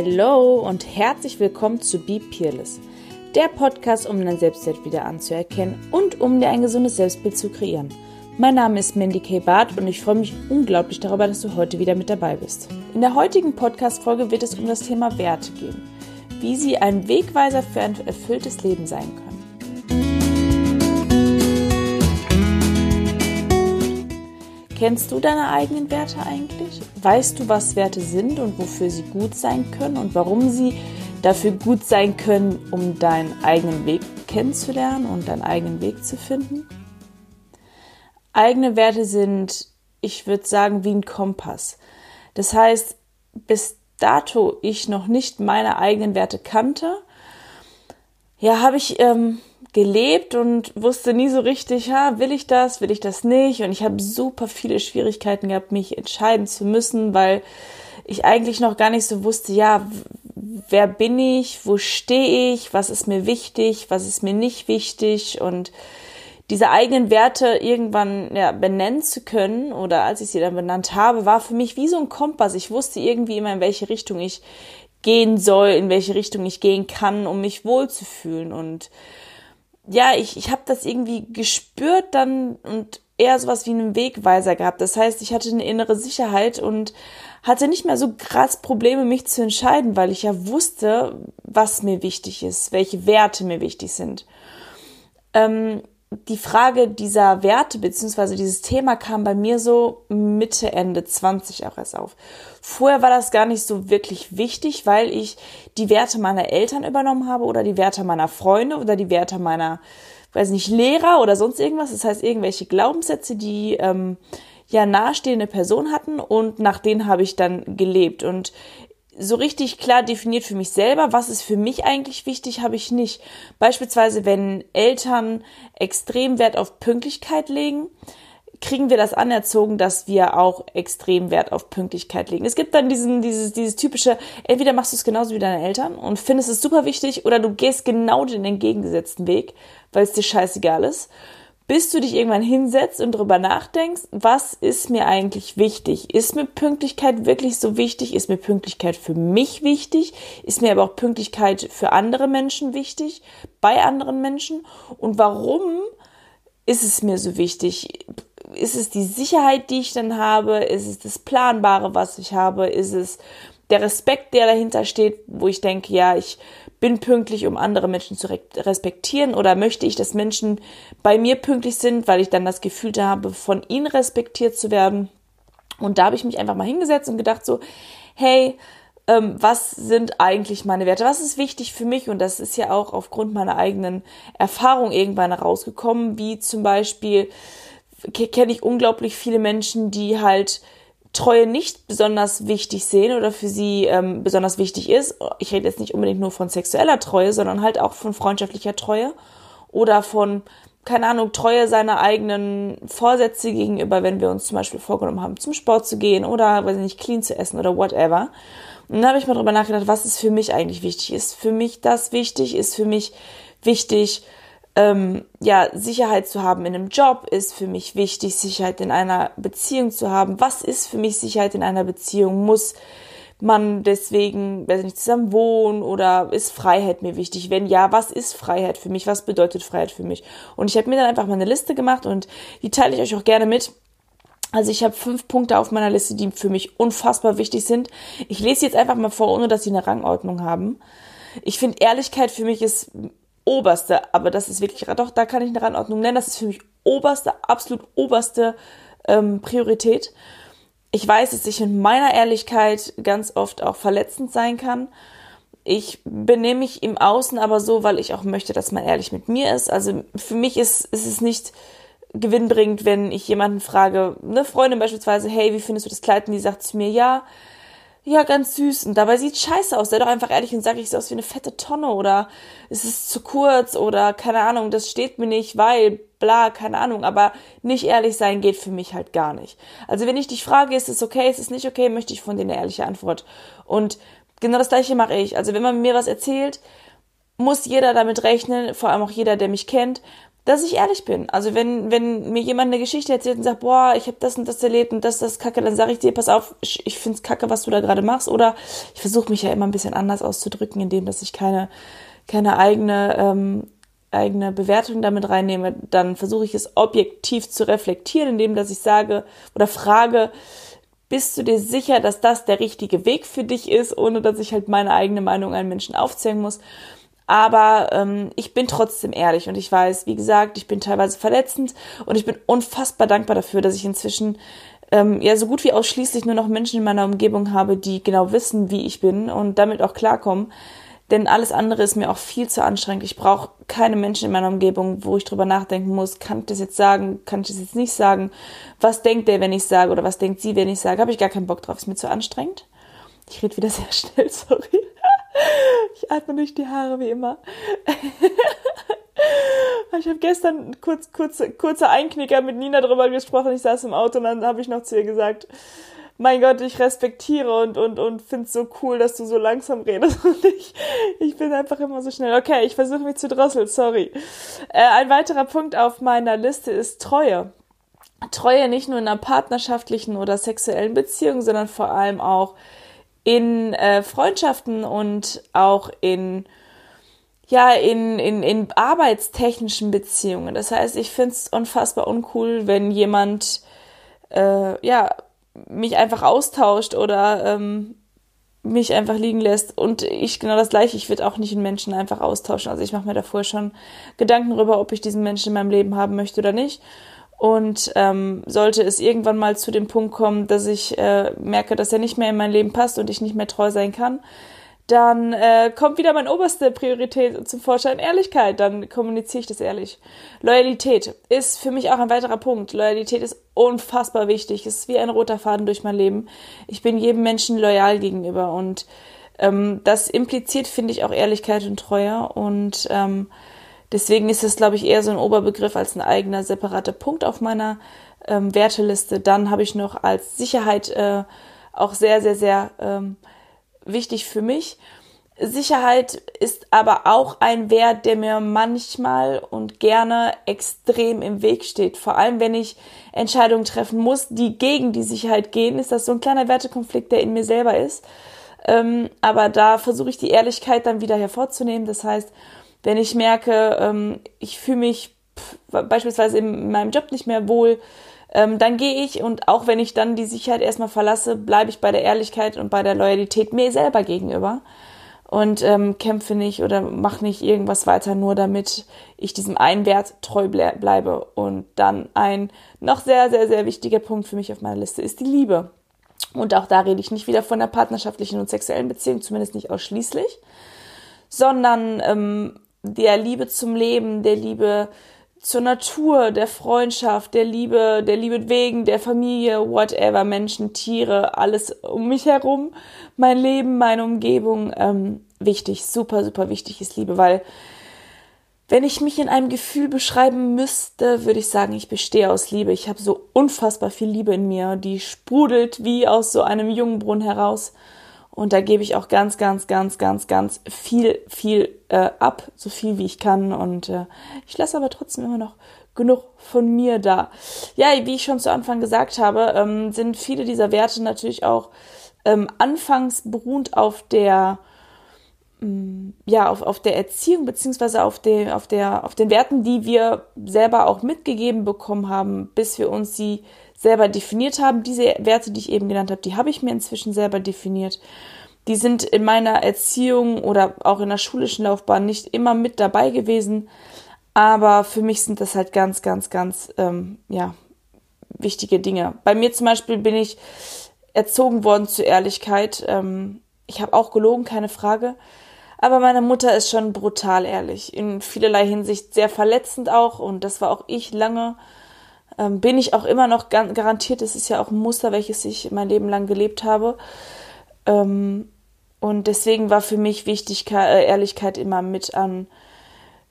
Hello und herzlich willkommen zu Be Peerless, der Podcast, um dein Selbstwert wieder anzuerkennen und um dir ein gesundes Selbstbild zu kreieren. Mein Name ist Mandy K. Barth und ich freue mich unglaublich darüber, dass du heute wieder mit dabei bist. In der heutigen Podcast-Folge wird es um das Thema Werte gehen, wie sie ein Wegweiser für ein erfülltes Leben sein können. Kennst du deine eigenen Werte eigentlich? Weißt du, was Werte sind und wofür sie gut sein können und warum sie dafür gut sein können, um deinen eigenen Weg kennenzulernen und deinen eigenen Weg zu finden? Eigene Werte sind, ich würde sagen, wie ein Kompass. Das heißt, bis dato ich noch nicht meine eigenen Werte kannte, ja, habe ich ähm, gelebt und wusste nie so richtig, ja, will ich das, will ich das nicht. Und ich habe super viele Schwierigkeiten gehabt, mich entscheiden zu müssen, weil ich eigentlich noch gar nicht so wusste, ja, wer bin ich, wo stehe ich, was ist mir wichtig, was ist mir nicht wichtig und diese eigenen Werte irgendwann ja, benennen zu können oder als ich sie dann benannt habe, war für mich wie so ein Kompass. Ich wusste irgendwie immer, in welche Richtung ich gehen soll, in welche Richtung ich gehen kann, um mich wohlzufühlen und ja, ich, ich habe das irgendwie gespürt dann und eher sowas wie einen Wegweiser gehabt. Das heißt, ich hatte eine innere Sicherheit und hatte nicht mehr so krass Probleme, mich zu entscheiden, weil ich ja wusste, was mir wichtig ist, welche Werte mir wichtig sind. Ähm, die Frage dieser Werte beziehungsweise dieses Thema kam bei mir so Mitte, Ende 20 auch erst auf. Vorher war das gar nicht so wirklich wichtig, weil ich die Werte meiner Eltern übernommen habe oder die Werte meiner Freunde oder die Werte meiner, weiß nicht, Lehrer oder sonst irgendwas. Das heißt, irgendwelche Glaubenssätze, die ähm, ja nahestehende Personen hatten und nach denen habe ich dann gelebt. Und so richtig klar definiert für mich selber, was ist für mich eigentlich wichtig, habe ich nicht. Beispielsweise, wenn Eltern extrem Wert auf Pünktlichkeit legen, kriegen wir das anerzogen, dass wir auch extrem Wert auf Pünktlichkeit legen. Es gibt dann diesen, dieses, dieses typische, entweder machst du es genauso wie deine Eltern und findest es super wichtig oder du gehst genau den entgegengesetzten Weg, weil es dir scheißegal ist bis du dich irgendwann hinsetzt und darüber nachdenkst, was ist mir eigentlich wichtig? Ist mir Pünktlichkeit wirklich so wichtig? Ist mir Pünktlichkeit für mich wichtig? Ist mir aber auch Pünktlichkeit für andere Menschen wichtig? Bei anderen Menschen? Und warum ist es mir so wichtig? Ist es die Sicherheit, die ich dann habe? Ist es das Planbare, was ich habe? Ist es der Respekt, der dahinter steht, wo ich denke, ja, ich bin pünktlich, um andere Menschen zu respektieren oder möchte ich, dass Menschen bei mir pünktlich sind, weil ich dann das Gefühl habe, von ihnen respektiert zu werden. Und da habe ich mich einfach mal hingesetzt und gedacht so, hey, ähm, was sind eigentlich meine Werte? Was ist wichtig für mich? Und das ist ja auch aufgrund meiner eigenen Erfahrung irgendwann herausgekommen, wie zum Beispiel kenne ich unglaublich viele Menschen, die halt Treue nicht besonders wichtig sehen oder für sie ähm, besonders wichtig ist. Ich rede jetzt nicht unbedingt nur von sexueller Treue, sondern halt auch von freundschaftlicher Treue oder von, keine Ahnung, Treue seiner eigenen Vorsätze gegenüber, wenn wir uns zum Beispiel vorgenommen haben, zum Sport zu gehen oder, weiß ich nicht, clean zu essen oder whatever. Und dann habe ich mal drüber nachgedacht, was ist für mich eigentlich wichtig? Ist für mich das wichtig? Ist für mich wichtig, ähm, ja, Sicherheit zu haben in einem Job ist für mich wichtig, Sicherheit in einer Beziehung zu haben. Was ist für mich Sicherheit in einer Beziehung? Muss man deswegen, weiß ich nicht, zusammen wohnen oder ist Freiheit mir wichtig? Wenn ja, was ist Freiheit für mich? Was bedeutet Freiheit für mich? Und ich habe mir dann einfach mal eine Liste gemacht und die teile ich euch auch gerne mit. Also ich habe fünf Punkte auf meiner Liste, die für mich unfassbar wichtig sind. Ich lese jetzt einfach mal vor, ohne dass sie eine Rangordnung haben. Ich finde, Ehrlichkeit für mich ist oberste, aber das ist wirklich, doch, da kann ich eine Randordnung nennen, das ist für mich oberste, absolut oberste ähm, Priorität. Ich weiß, dass ich in meiner Ehrlichkeit ganz oft auch verletzend sein kann. Ich benehme mich im Außen aber so, weil ich auch möchte, dass man ehrlich mit mir ist. Also für mich ist, ist es nicht gewinnbringend, wenn ich jemanden frage, eine Freundin beispielsweise, hey, wie findest du das Kleid? Und die sagt zu mir, ja, ja, ganz süß. Und dabei sieht scheiße aus. Sei doch einfach ehrlich und sag, ich sehe aus wie eine fette Tonne oder es ist zu kurz oder keine Ahnung, das steht mir nicht, weil bla, keine Ahnung. Aber nicht ehrlich sein geht für mich halt gar nicht. Also wenn ich dich frage, ist es okay, ist es nicht okay, möchte ich von dir eine ehrliche Antwort. Und genau das gleiche mache ich. Also wenn man mir was erzählt, muss jeder damit rechnen, vor allem auch jeder, der mich kennt, dass ich ehrlich bin. Also wenn, wenn mir jemand eine Geschichte erzählt und sagt, boah, ich habe das und das erlebt und das, das kacke, dann sage ich dir, pass auf, ich, ich finde es kacke, was du da gerade machst. Oder ich versuche mich ja immer ein bisschen anders auszudrücken, indem dass ich keine, keine eigene, ähm, eigene Bewertung damit reinnehme. Dann versuche ich es objektiv zu reflektieren, indem dass ich sage oder frage, bist du dir sicher, dass das der richtige Weg für dich ist, ohne dass ich halt meine eigene Meinung an Menschen aufzählen muss. Aber ähm, ich bin trotzdem ehrlich und ich weiß, wie gesagt, ich bin teilweise verletzend und ich bin unfassbar dankbar dafür, dass ich inzwischen ähm, ja so gut wie ausschließlich nur noch Menschen in meiner Umgebung habe, die genau wissen, wie ich bin und damit auch klarkommen. Denn alles andere ist mir auch viel zu anstrengend. Ich brauche keine Menschen in meiner Umgebung, wo ich drüber nachdenken muss, kann ich das jetzt sagen, kann ich das jetzt nicht sagen? Was denkt der, wenn ich sage? Oder was denkt sie, wenn ich sage? Habe ich gar keinen Bock drauf, ist mir zu anstrengend. Ich rede wieder sehr schnell, sorry. Ich atme durch die Haare wie immer. Ich habe gestern kurz, kurz, kurzer Einknicker mit Nina drüber gesprochen. Ich saß im Auto und dann habe ich noch zu ihr gesagt, mein Gott, ich respektiere und, und, und finde es so cool, dass du so langsam redest. Und ich, ich bin einfach immer so schnell. Okay, ich versuche mich zu drosseln, sorry. Äh, ein weiterer Punkt auf meiner Liste ist Treue. Treue nicht nur in einer partnerschaftlichen oder sexuellen Beziehung, sondern vor allem auch in äh, Freundschaften und auch in ja, in, in, in arbeitstechnischen Beziehungen. Das heißt, ich finde es unfassbar uncool, wenn jemand äh, ja, mich einfach austauscht oder ähm, mich einfach liegen lässt. Und ich genau das gleiche, ich würde auch nicht einen Menschen einfach austauschen. Also ich mache mir davor schon Gedanken darüber, ob ich diesen Menschen in meinem Leben haben möchte oder nicht. Und ähm, sollte es irgendwann mal zu dem Punkt kommen, dass ich äh, merke, dass er nicht mehr in mein Leben passt und ich nicht mehr treu sein kann, dann äh, kommt wieder meine oberste Priorität zum Vorschein, Ehrlichkeit. Dann kommuniziere ich das ehrlich. Loyalität ist für mich auch ein weiterer Punkt. Loyalität ist unfassbar wichtig. Es ist wie ein roter Faden durch mein Leben. Ich bin jedem Menschen loyal gegenüber und ähm, das impliziert, finde ich, auch Ehrlichkeit und Treue und ähm, Deswegen ist es, glaube ich, eher so ein Oberbegriff als ein eigener separater Punkt auf meiner ähm, Werteliste. Dann habe ich noch als Sicherheit äh, auch sehr, sehr, sehr ähm, wichtig für mich. Sicherheit ist aber auch ein Wert, der mir manchmal und gerne extrem im Weg steht. Vor allem, wenn ich Entscheidungen treffen muss, die gegen die Sicherheit gehen, ist das so ein kleiner Wertekonflikt, der in mir selber ist. Ähm, aber da versuche ich die Ehrlichkeit dann wieder hervorzunehmen. Das heißt, wenn ich merke, ähm, ich fühle mich pff, beispielsweise in meinem Job nicht mehr wohl, ähm, dann gehe ich und auch wenn ich dann die Sicherheit erstmal verlasse, bleibe ich bei der Ehrlichkeit und bei der Loyalität mir selber gegenüber und ähm, kämpfe nicht oder mache nicht irgendwas weiter, nur damit ich diesem einen Wert treu ble bleibe. Und dann ein noch sehr, sehr, sehr wichtiger Punkt für mich auf meiner Liste ist die Liebe. Und auch da rede ich nicht wieder von der partnerschaftlichen und sexuellen Beziehung, zumindest nicht ausschließlich, sondern ähm, der Liebe zum Leben, der Liebe zur Natur, der Freundschaft, der Liebe, der Liebe wegen, der Familie, whatever, Menschen, Tiere, alles um mich herum, mein Leben, meine Umgebung, ähm, wichtig, super, super wichtig ist Liebe, weil wenn ich mich in einem Gefühl beschreiben müsste, würde ich sagen, ich bestehe aus Liebe. Ich habe so unfassbar viel Liebe in mir, die sprudelt wie aus so einem jungen Brunnen heraus. Und da gebe ich auch ganz, ganz, ganz, ganz, ganz viel, viel äh, ab, so viel wie ich kann. Und äh, ich lasse aber trotzdem immer noch genug von mir da. Ja, wie ich schon zu Anfang gesagt habe, ähm, sind viele dieser Werte natürlich auch ähm, anfangs beruhend auf der mm, ja, auf, auf der Erziehung beziehungsweise auf, der, auf, der, auf den Werten, die wir selber auch mitgegeben bekommen haben, bis wir uns sie selber definiert haben. Diese Werte, die ich eben genannt habe, die habe ich mir inzwischen selber definiert. Die sind in meiner Erziehung oder auch in der schulischen Laufbahn nicht immer mit dabei gewesen. Aber für mich sind das halt ganz, ganz, ganz, ähm, ja, wichtige Dinge. Bei mir zum Beispiel bin ich erzogen worden zur Ehrlichkeit. Ähm, ich habe auch gelogen, keine Frage. Aber meine Mutter ist schon brutal ehrlich. In vielerlei Hinsicht sehr verletzend auch. Und das war auch ich lange ähm, bin ich auch immer noch garantiert. Das ist ja auch ein Muster, welches ich mein Leben lang gelebt habe. Ähm, und deswegen war für mich Wichtigkeit, äh, Ehrlichkeit immer mit an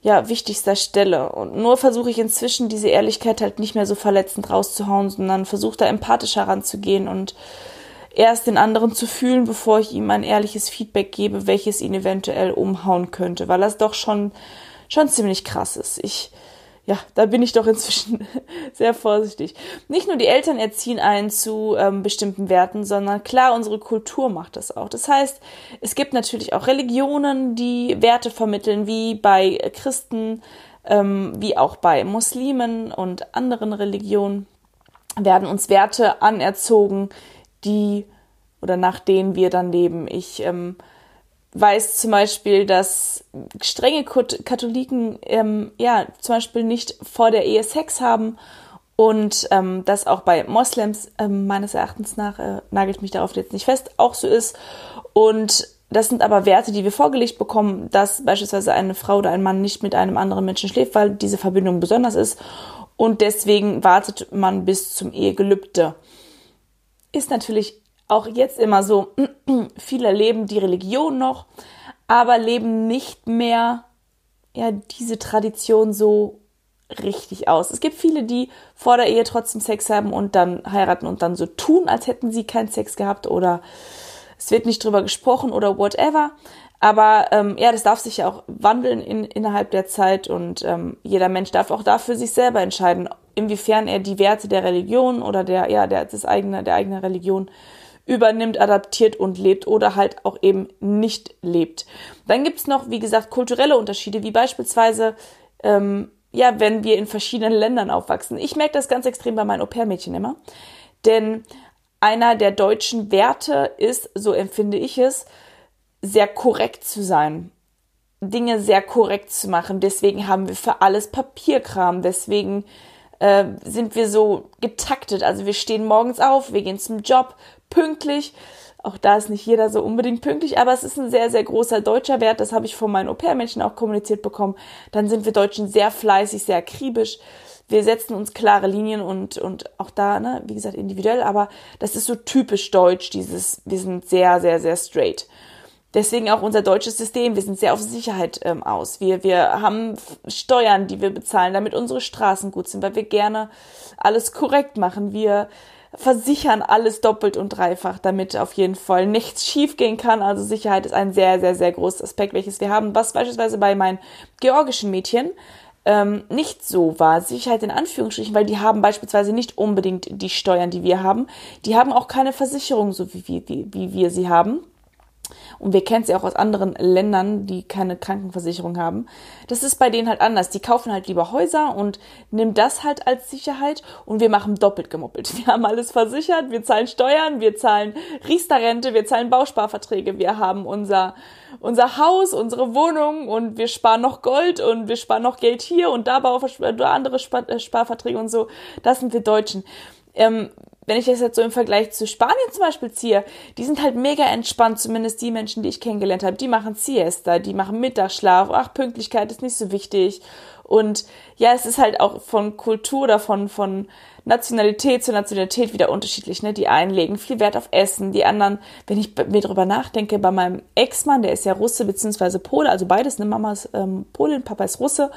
ja, wichtigster Stelle. Und nur versuche ich inzwischen diese Ehrlichkeit halt nicht mehr so verletzend rauszuhauen, sondern versuche da empathischer ranzugehen und erst den anderen zu fühlen, bevor ich ihm ein ehrliches Feedback gebe, welches ihn eventuell umhauen könnte, weil das doch schon, schon ziemlich krass ist. Ich ja, da bin ich doch inzwischen sehr vorsichtig. Nicht nur die Eltern erziehen einen zu ähm, bestimmten Werten, sondern klar, unsere Kultur macht das auch. Das heißt, es gibt natürlich auch Religionen, die Werte vermitteln, wie bei Christen, ähm, wie auch bei Muslimen und anderen Religionen werden uns Werte anerzogen, die oder nach denen wir dann leben. Ich ähm, weiß zum Beispiel, dass strenge Katholiken ähm, ja zum Beispiel nicht vor der Ehe Sex haben und ähm, das auch bei Moslems ähm, meines Erachtens nach äh, nagelt mich darauf jetzt nicht fest auch so ist und das sind aber Werte, die wir vorgelegt bekommen, dass beispielsweise eine Frau oder ein Mann nicht mit einem anderen Menschen schläft, weil diese Verbindung besonders ist und deswegen wartet man bis zum Ehegelübde. Ist natürlich auch jetzt immer so, viele leben die Religion noch, aber leben nicht mehr ja, diese Tradition so richtig aus. Es gibt viele, die vor der Ehe trotzdem Sex haben und dann heiraten und dann so tun, als hätten sie keinen Sex gehabt oder es wird nicht drüber gesprochen oder whatever. Aber ähm, ja, das darf sich ja auch wandeln in, innerhalb der Zeit und ähm, jeder Mensch darf auch dafür sich selber entscheiden, inwiefern er die Werte der Religion oder der ja der das eigene der eigenen Religion übernimmt, adaptiert und lebt oder halt auch eben nicht lebt. Dann gibt's noch, wie gesagt, kulturelle Unterschiede, wie beispielsweise, ähm, ja, wenn wir in verschiedenen Ländern aufwachsen. Ich merke das ganz extrem bei meinen Au-pair-Mädchen immer. Denn einer der deutschen Werte ist, so empfinde ich es, sehr korrekt zu sein. Dinge sehr korrekt zu machen. Deswegen haben wir für alles Papierkram. Deswegen äh, sind wir so getaktet. Also wir stehen morgens auf, wir gehen zum Job pünktlich. Auch da ist nicht jeder so unbedingt pünktlich, aber es ist ein sehr, sehr großer deutscher Wert. Das habe ich von meinen Au-pair-Menschen auch kommuniziert bekommen. Dann sind wir Deutschen sehr fleißig, sehr akribisch. Wir setzen uns klare Linien und, und auch da, ne, wie gesagt, individuell, aber das ist so typisch deutsch, dieses, wir sind sehr, sehr, sehr straight. Deswegen auch unser deutsches System. Wir sind sehr auf Sicherheit ähm, aus. Wir, wir haben Steuern, die wir bezahlen, damit unsere Straßen gut sind, weil wir gerne alles korrekt machen. Wir versichern alles doppelt und dreifach, damit auf jeden Fall nichts schiefgehen kann. Also Sicherheit ist ein sehr, sehr, sehr großes Aspekt, welches wir haben, was beispielsweise bei meinen georgischen Mädchen ähm, nicht so war. Sicherheit in Anführungsstrichen, weil die haben beispielsweise nicht unbedingt die Steuern, die wir haben. Die haben auch keine Versicherung, so wie, wie, wie wir sie haben und wir kennen sie auch aus anderen Ländern, die keine Krankenversicherung haben. Das ist bei denen halt anders. Die kaufen halt lieber Häuser und nehmen das halt als Sicherheit und wir machen doppelt gemoppelt. Wir haben alles versichert, wir zahlen Steuern, wir zahlen Riester-Rente, wir zahlen Bausparverträge, wir haben unser, unser Haus, unsere Wohnung und wir sparen noch Gold und wir sparen noch Geld hier und da Bauver andere äh, Sparverträge und so. Das sind wir Deutschen. Ähm, wenn ich das jetzt so im Vergleich zu Spanien zum Beispiel ziehe, die sind halt mega entspannt, zumindest die Menschen, die ich kennengelernt habe. Die machen Siesta, die machen Mittagsschlaf, ach, Pünktlichkeit ist nicht so wichtig. Und ja, es ist halt auch von Kultur oder von, von Nationalität zu Nationalität wieder unterschiedlich. Ne? Die einen legen viel Wert auf Essen, die anderen, wenn ich mir darüber nachdenke, bei meinem Ex-Mann, der ist ja Russe bzw. Pole, also beides, ne? Mama ist ähm, Polin, Papa ist Russe.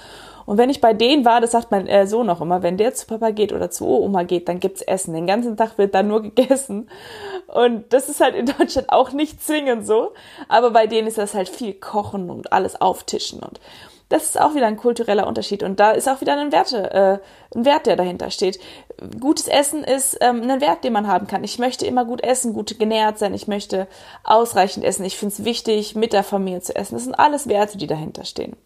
Und wenn ich bei denen war, das sagt mein äh, Sohn auch immer, wenn der zu Papa geht oder zu Oma geht, dann gibt's Essen. Den ganzen Tag wird da nur gegessen. Und das ist halt in Deutschland auch nicht zwingend so. Aber bei denen ist das halt viel Kochen und alles auftischen und das ist auch wieder ein kultureller Unterschied und da ist auch wieder ein, Werte, äh, ein Wert, der dahinter steht. Gutes Essen ist ähm, ein Wert, den man haben kann. Ich möchte immer gut essen, gut genährt sein, ich möchte ausreichend essen. Ich finde es wichtig, mit der Familie zu essen. Das sind alles Werte, die dahinter stehen.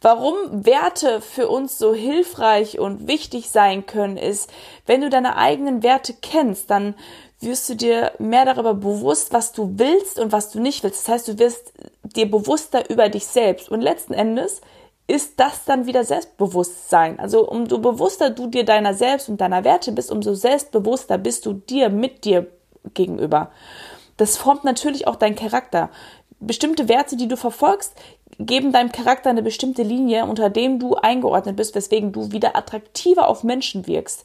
Warum Werte für uns so hilfreich und wichtig sein können, ist, wenn du deine eigenen Werte kennst, dann wirst du dir mehr darüber bewusst, was du willst und was du nicht willst. Das heißt, du wirst dir bewusster über dich selbst. Und letzten Endes ist das dann wieder Selbstbewusstsein. Also umso bewusster du dir deiner selbst und deiner Werte bist, umso selbstbewusster bist du dir mit dir gegenüber. Das formt natürlich auch deinen Charakter. Bestimmte Werte, die du verfolgst, geben deinem Charakter eine bestimmte Linie, unter dem du eingeordnet bist, weswegen du wieder attraktiver auf Menschen wirkst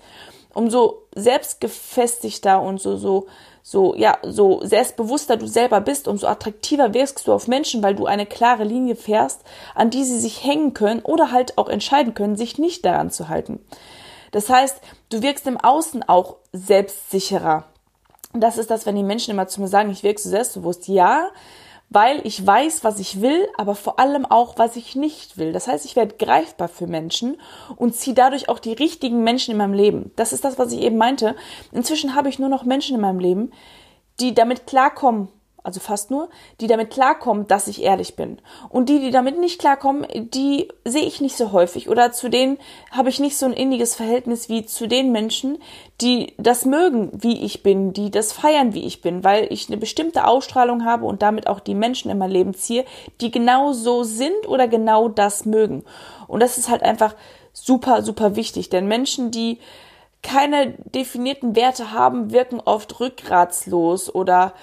umso selbstgefestigter und so, so, so, ja, so selbstbewusster du selber bist, umso attraktiver wirkst du auf Menschen, weil du eine klare Linie fährst, an die sie sich hängen können oder halt auch entscheiden können, sich nicht daran zu halten. Das heißt, du wirkst im Außen auch selbstsicherer. Das ist das, wenn die Menschen immer zu mir sagen, ich wirke so selbstbewusst. Ja, weil ich weiß, was ich will, aber vor allem auch, was ich nicht will. Das heißt, ich werde greifbar für Menschen und ziehe dadurch auch die richtigen Menschen in meinem Leben. Das ist das, was ich eben meinte. Inzwischen habe ich nur noch Menschen in meinem Leben, die damit klarkommen, also fast nur, die damit klarkommen, dass ich ehrlich bin. Und die, die damit nicht klarkommen, die sehe ich nicht so häufig. Oder zu denen habe ich nicht so ein inniges Verhältnis wie zu den Menschen, die das mögen, wie ich bin, die das feiern, wie ich bin, weil ich eine bestimmte Ausstrahlung habe und damit auch die Menschen in mein Leben ziehe, die genau so sind oder genau das mögen. Und das ist halt einfach super, super wichtig. Denn Menschen, die keine definierten Werte haben, wirken oft rückgratslos oder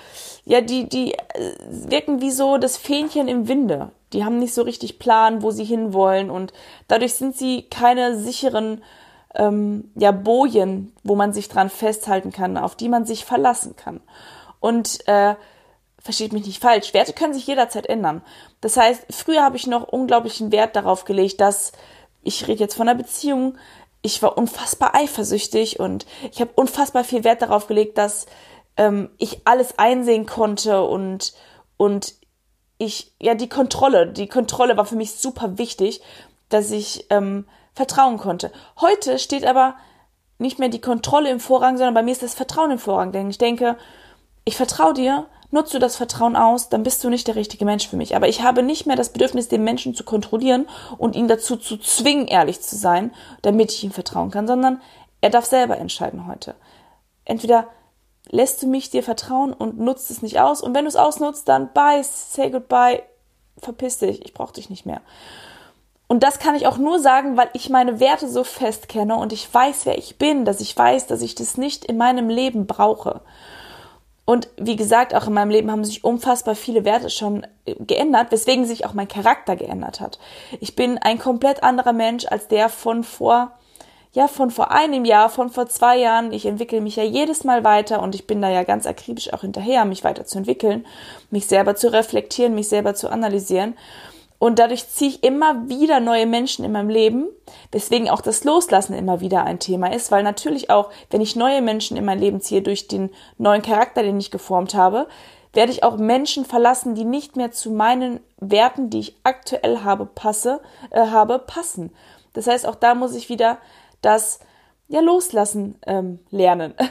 ja, die, die äh, wirken wie so das Fähnchen im Winde. Die haben nicht so richtig Plan, wo sie hinwollen und dadurch sind sie keine sicheren ähm, ja, Bojen, wo man sich dran festhalten kann, auf die man sich verlassen kann. Und äh, versteht mich nicht falsch, Werte können sich jederzeit ändern. Das heißt, früher habe ich noch unglaublichen Wert darauf gelegt, dass ich rede jetzt von einer Beziehung, ich war unfassbar eifersüchtig und ich habe unfassbar viel Wert darauf gelegt, dass ähm, ich alles einsehen konnte und und ich ja die Kontrolle, die Kontrolle war für mich super wichtig, dass ich ähm, vertrauen konnte. Heute steht aber nicht mehr die Kontrolle im Vorrang, sondern bei mir ist das Vertrauen im Vorrang, denn ich denke, ich vertraue dir nutzt du das Vertrauen aus, dann bist du nicht der richtige Mensch für mich. Aber ich habe nicht mehr das Bedürfnis, den Menschen zu kontrollieren und ihn dazu zu zwingen, ehrlich zu sein, damit ich ihm vertrauen kann, sondern er darf selber entscheiden heute. Entweder lässt du mich dir vertrauen und nutzt es nicht aus und wenn du es ausnutzt, dann bye, say goodbye, verpiss dich, ich brauche dich nicht mehr. Und das kann ich auch nur sagen, weil ich meine Werte so fest kenne und ich weiß, wer ich bin, dass ich weiß, dass ich das nicht in meinem Leben brauche. Und wie gesagt, auch in meinem Leben haben sich unfassbar viele Werte schon geändert, weswegen sich auch mein Charakter geändert hat. Ich bin ein komplett anderer Mensch als der von vor, ja, von vor einem Jahr, von vor zwei Jahren. Ich entwickle mich ja jedes Mal weiter und ich bin da ja ganz akribisch auch hinterher, mich weiterzuentwickeln, mich selber zu reflektieren, mich selber zu analysieren. Und dadurch ziehe ich immer wieder neue Menschen in meinem Leben, weswegen auch das Loslassen immer wieder ein Thema ist, weil natürlich auch, wenn ich neue Menschen in mein Leben ziehe durch den neuen Charakter, den ich geformt habe, werde ich auch Menschen verlassen, die nicht mehr zu meinen Werten, die ich aktuell habe, passe, äh, habe, passen. Das heißt, auch da muss ich wieder das ja loslassen ähm, lernen.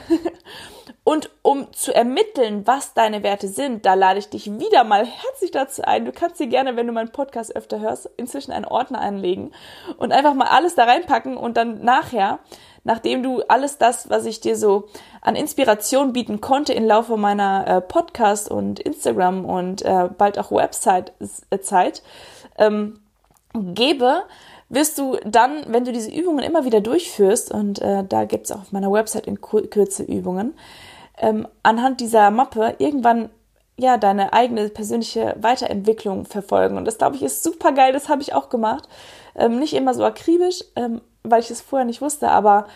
Und um zu ermitteln, was deine Werte sind, da lade ich dich wieder mal herzlich dazu ein. Du kannst dir gerne, wenn du meinen Podcast öfter hörst, inzwischen einen Ordner anlegen und einfach mal alles da reinpacken und dann nachher, nachdem du alles das, was ich dir so an Inspiration bieten konnte im Laufe meiner äh, Podcast und Instagram und äh, bald auch Website äh, Zeit, ähm, gebe, wirst du dann, wenn du diese Übungen immer wieder durchführst, und äh, da gibt's auch auf meiner Website in Kürze Übungen, ähm, anhand dieser Mappe irgendwann ja deine eigene persönliche Weiterentwicklung verfolgen. Und das glaube ich ist super geil. Das habe ich auch gemacht. Ähm, nicht immer so akribisch, ähm, weil ich es vorher nicht wusste, aber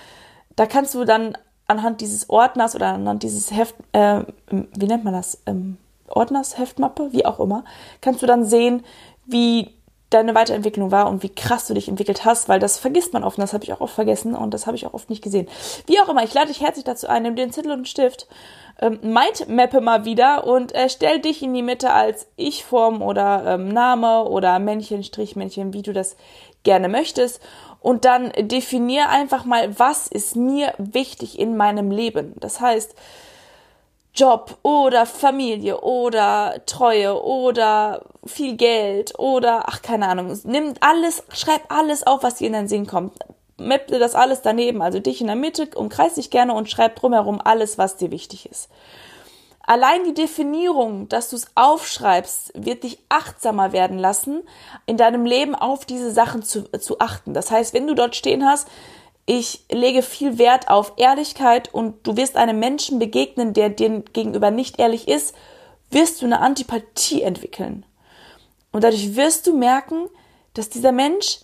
da kannst du dann anhand dieses Ordners oder anhand dieses Heft, äh, wie nennt man das? Ähm, Ordners, Heftmappe, wie auch immer, kannst du dann sehen, wie deine Weiterentwicklung war und wie krass du dich entwickelt hast, weil das vergisst man oft und das habe ich auch oft vergessen und das habe ich auch oft nicht gesehen. Wie auch immer, ich lade dich herzlich dazu ein, nimm dir einen Zettel und einen Stift, ähm, Mindmappe mal wieder und äh, stell dich in die Mitte als Ich-Form oder ähm, Name oder Männchen, Strichmännchen, wie du das gerne möchtest und dann definier einfach mal, was ist mir wichtig in meinem Leben. Das heißt, Job oder Familie oder Treue oder viel Geld oder ach keine Ahnung. Nimm alles, schreib alles auf, was dir in den Sinn kommt. Mappe das alles daneben, also dich in der Mitte, umkreis dich gerne und schreib drumherum alles, was dir wichtig ist. Allein die Definierung, dass du es aufschreibst, wird dich achtsamer werden lassen, in deinem Leben auf diese Sachen zu, zu achten. Das heißt, wenn du dort stehen hast, ich lege viel Wert auf Ehrlichkeit und du wirst einem Menschen begegnen, der dir gegenüber nicht ehrlich ist, wirst du eine Antipathie entwickeln. Und dadurch wirst du merken, dass dieser Mensch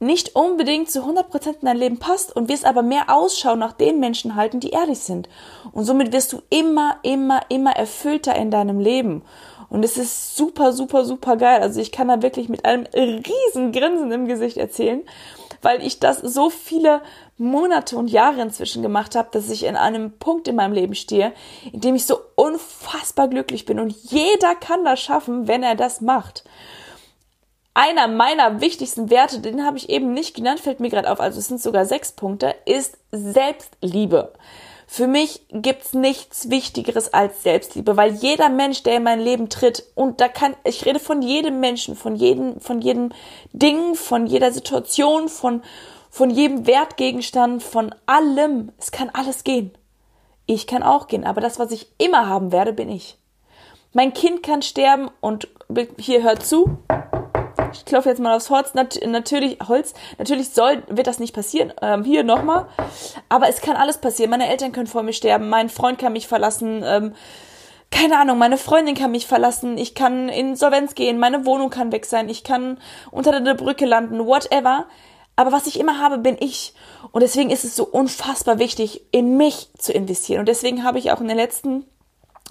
nicht unbedingt zu 100% in dein Leben passt und wirst aber mehr Ausschau nach den Menschen halten, die ehrlich sind. Und somit wirst du immer, immer, immer erfüllter in deinem Leben. Und es ist super, super, super geil. Also ich kann da wirklich mit einem riesen Grinsen im Gesicht erzählen, weil ich das so viele Monate und Jahre inzwischen gemacht habe, dass ich in einem Punkt in meinem Leben stehe, in dem ich so unfassbar glücklich bin und jeder kann das schaffen, wenn er das macht. Einer meiner wichtigsten Werte, den habe ich eben nicht genannt, fällt mir gerade auf, also es sind sogar sechs Punkte, ist Selbstliebe. Für mich gibt's nichts Wichtigeres als Selbstliebe, weil jeder Mensch, der in mein Leben tritt, und da kann, ich rede von jedem Menschen, von jedem, von jedem Ding, von jeder Situation, von, von jedem Wertgegenstand, von allem. Es kann alles gehen. Ich kann auch gehen, aber das, was ich immer haben werde, bin ich. Mein Kind kann sterben und hier hört zu. Ich klopfe jetzt mal aufs Holz. Nat natürlich, Holz. Natürlich soll, wird das nicht passieren. Ähm, hier nochmal. Aber es kann alles passieren. Meine Eltern können vor mir sterben. Mein Freund kann mich verlassen. Ähm, keine Ahnung, meine Freundin kann mich verlassen. Ich kann in Insolvenz gehen. Meine Wohnung kann weg sein. Ich kann unter der Brücke landen. Whatever. Aber was ich immer habe, bin ich. Und deswegen ist es so unfassbar wichtig, in mich zu investieren. Und deswegen habe ich auch in den letzten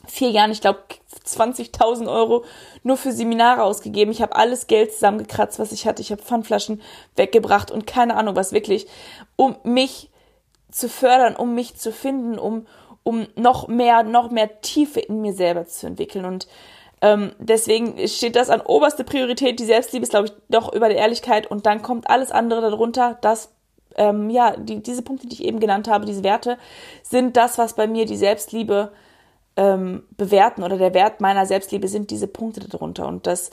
vier Jahren, ich glaube, 20.000 Euro nur für Seminare ausgegeben. Ich habe alles Geld zusammengekratzt, was ich hatte. Ich habe Pfandflaschen weggebracht und keine Ahnung was wirklich, um mich zu fördern, um mich zu finden, um, um noch mehr, noch mehr Tiefe in mir selber zu entwickeln. Und ähm, deswegen steht das an oberste Priorität. Die Selbstliebe ist, glaube ich, doch über der Ehrlichkeit und dann kommt alles andere darunter. Das, ähm, ja, die, diese Punkte, die ich eben genannt habe, diese Werte, sind das, was bei mir die Selbstliebe ähm, bewerten oder der Wert meiner Selbstliebe sind diese Punkte darunter. Und das,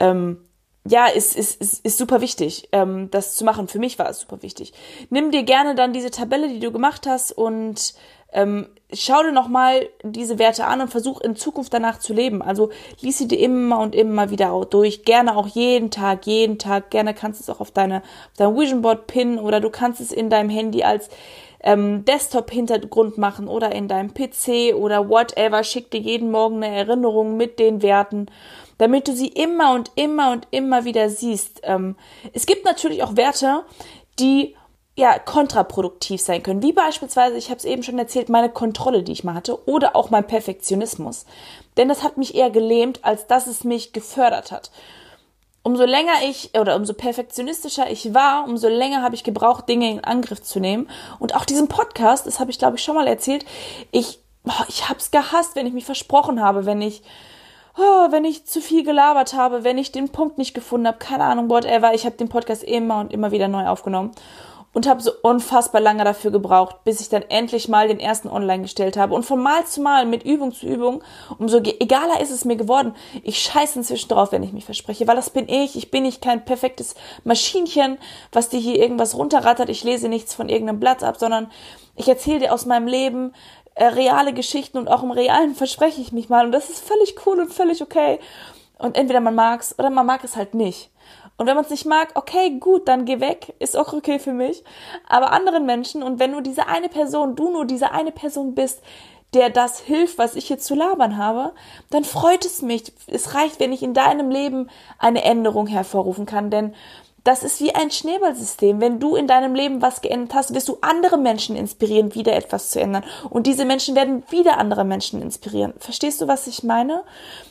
ähm, ja, ist, ist, ist, ist super wichtig, ähm, das zu machen. Für mich war es super wichtig. Nimm dir gerne dann diese Tabelle, die du gemacht hast und ähm, schau dir nochmal diese Werte an und versuch in Zukunft danach zu leben. Also lies sie dir immer und immer wieder durch. Gerne auch jeden Tag, jeden Tag. Gerne kannst du es auch auf deine, auf dein Vision Board pinnen oder du kannst es in deinem Handy als ähm, Desktop-Hintergrund machen oder in deinem PC oder whatever. Schick dir jeden Morgen eine Erinnerung mit den Werten damit du sie immer und immer und immer wieder siehst. Ähm, es gibt natürlich auch Werte, die ja kontraproduktiv sein können, wie beispielsweise, ich habe es eben schon erzählt, meine Kontrolle, die ich mal hatte, oder auch mein Perfektionismus. Denn das hat mich eher gelähmt, als dass es mich gefördert hat. Umso länger ich oder umso perfektionistischer ich war, umso länger habe ich gebraucht, Dinge in Angriff zu nehmen. Und auch diesen Podcast, das habe ich glaube ich schon mal erzählt, ich ich habe es gehasst, wenn ich mich versprochen habe, wenn ich oh, wenn ich zu viel gelabert habe, wenn ich den Punkt nicht gefunden habe, keine Ahnung, whatever. Ich habe den Podcast immer und immer wieder neu aufgenommen und habe so unfassbar lange dafür gebraucht, bis ich dann endlich mal den ersten online gestellt habe. Und von Mal zu Mal, mit Übung zu Übung, umso egaler ist es mir geworden. Ich scheiße inzwischen drauf, wenn ich mich verspreche, weil das bin ich. Ich bin nicht kein perfektes Maschinchen, was dir hier irgendwas runterrattert. Ich lese nichts von irgendeinem Blatt ab, sondern ich erzähle dir aus meinem Leben äh, reale Geschichten und auch im Realen verspreche ich mich mal. Und das ist völlig cool und völlig okay. Und entweder man mag's oder man mag es halt nicht. Und wenn man es nicht mag, okay, gut, dann geh weg, ist auch okay für mich. Aber anderen Menschen, und wenn nur diese eine Person, du nur diese eine Person bist, der das hilft, was ich hier zu labern habe, dann freut es mich. Es reicht, wenn ich in deinem Leben eine Änderung hervorrufen kann, denn das ist wie ein Schneeballsystem. Wenn du in deinem Leben was geändert hast, wirst du andere Menschen inspirieren, wieder etwas zu ändern. Und diese Menschen werden wieder andere Menschen inspirieren. Verstehst du, was ich meine?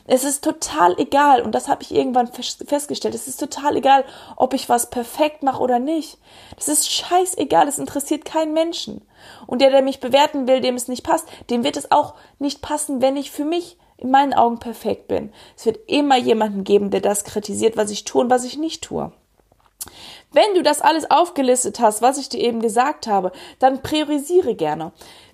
Es ist total egal, und das habe ich irgendwann festgestellt, es ist total egal, ob ich was perfekt mache oder nicht. Das ist scheißegal, es interessiert keinen Menschen. Und der, der mich bewerten will, dem es nicht passt, dem wird es auch nicht passen, wenn ich für mich in meinen Augen perfekt bin. Es wird immer jemanden geben, der das kritisiert, was ich tue und was ich nicht tue. Wenn du das alles aufgelistet hast, was ich dir eben gesagt habe, dann priorisiere gerne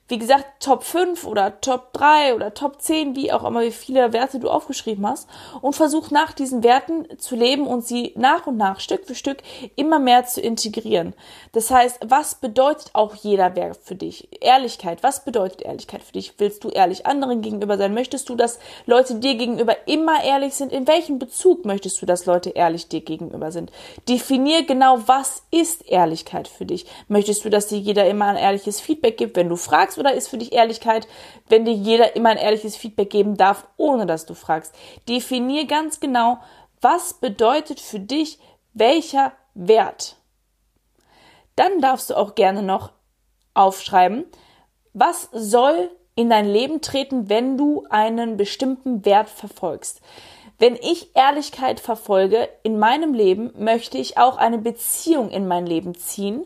wie gesagt, Top 5 oder Top 3 oder Top 10, wie auch immer, wie viele Werte du aufgeschrieben hast und versuch nach diesen Werten zu leben und sie nach und nach, Stück für Stück immer mehr zu integrieren. Das heißt, was bedeutet auch jeder Wert für dich? Ehrlichkeit, was bedeutet Ehrlichkeit für dich? Willst du ehrlich anderen gegenüber sein? Möchtest du, dass Leute dir gegenüber immer ehrlich sind? In welchem Bezug möchtest du, dass Leute ehrlich dir gegenüber sind? Definier genau, was ist Ehrlichkeit für dich? Möchtest du, dass dir jeder immer ein ehrliches Feedback gibt, wenn du fragst oder ist für dich Ehrlichkeit, wenn dir jeder immer ein ehrliches Feedback geben darf, ohne dass du fragst? Definier ganz genau, was bedeutet für dich welcher Wert. Dann darfst du auch gerne noch aufschreiben, was soll in dein Leben treten, wenn du einen bestimmten Wert verfolgst. Wenn ich Ehrlichkeit verfolge in meinem Leben, möchte ich auch eine Beziehung in mein Leben ziehen,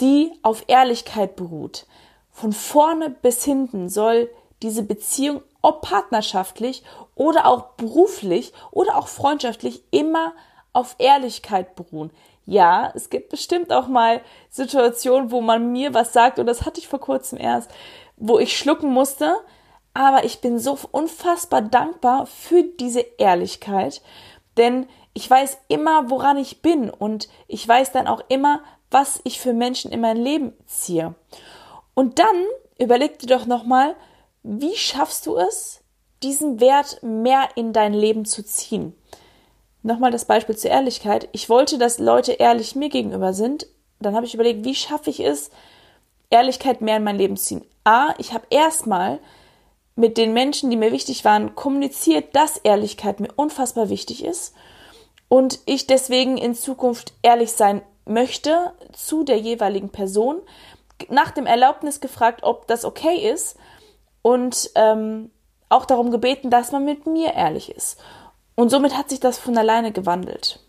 die auf Ehrlichkeit beruht. Von vorne bis hinten soll diese Beziehung ob partnerschaftlich oder auch beruflich oder auch freundschaftlich, immer auf Ehrlichkeit beruhen. Ja, es gibt bestimmt auch mal Situationen, wo man mir was sagt, und das hatte ich vor kurzem erst, wo ich schlucken musste, aber ich bin so unfassbar dankbar für diese Ehrlichkeit, denn ich weiß immer, woran ich bin und ich weiß dann auch immer, was ich für Menschen in mein Leben ziehe. Und dann überleg dir doch nochmal, wie schaffst du es, diesen Wert mehr in dein Leben zu ziehen? Nochmal das Beispiel zur Ehrlichkeit. Ich wollte, dass Leute ehrlich mir gegenüber sind. Dann habe ich überlegt, wie schaffe ich es, Ehrlichkeit mehr in mein Leben zu ziehen? A, ich habe erstmal mit den Menschen, die mir wichtig waren, kommuniziert, dass Ehrlichkeit mir unfassbar wichtig ist und ich deswegen in Zukunft ehrlich sein möchte zu der jeweiligen Person, nach dem Erlaubnis gefragt, ob das okay ist und ähm, auch darum gebeten, dass man mit mir ehrlich ist. Und somit hat sich das von alleine gewandelt.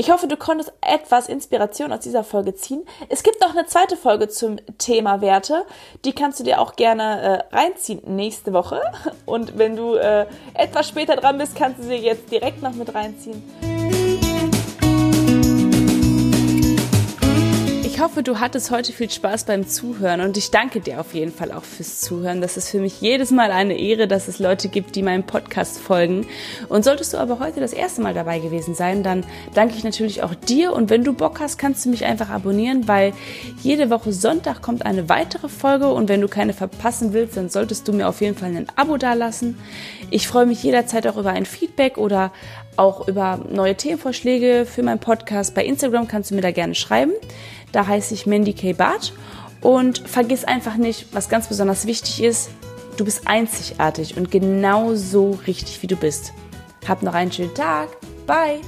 Ich hoffe, du konntest etwas Inspiration aus dieser Folge ziehen. Es gibt noch eine zweite Folge zum Thema Werte. Die kannst du dir auch gerne äh, reinziehen nächste Woche. Und wenn du äh, etwas später dran bist, kannst du sie jetzt direkt noch mit reinziehen. Ich hoffe, du hattest heute viel Spaß beim Zuhören und ich danke dir auf jeden Fall auch fürs Zuhören. Das ist für mich jedes Mal eine Ehre, dass es Leute gibt, die meinem Podcast folgen. Und solltest du aber heute das erste Mal dabei gewesen sein, dann danke ich natürlich auch dir und wenn du Bock hast, kannst du mich einfach abonnieren, weil jede Woche Sonntag kommt eine weitere Folge und wenn du keine verpassen willst, dann solltest du mir auf jeden Fall ein Abo dalassen. Ich freue mich jederzeit auch über ein Feedback oder auch über neue Themenvorschläge für meinen Podcast. Bei Instagram kannst du mir da gerne schreiben. Da heiße ich Mandy K. Barth. Und vergiss einfach nicht, was ganz besonders wichtig ist, du bist einzigartig und genauso richtig, wie du bist. Hab noch einen schönen Tag. Bye!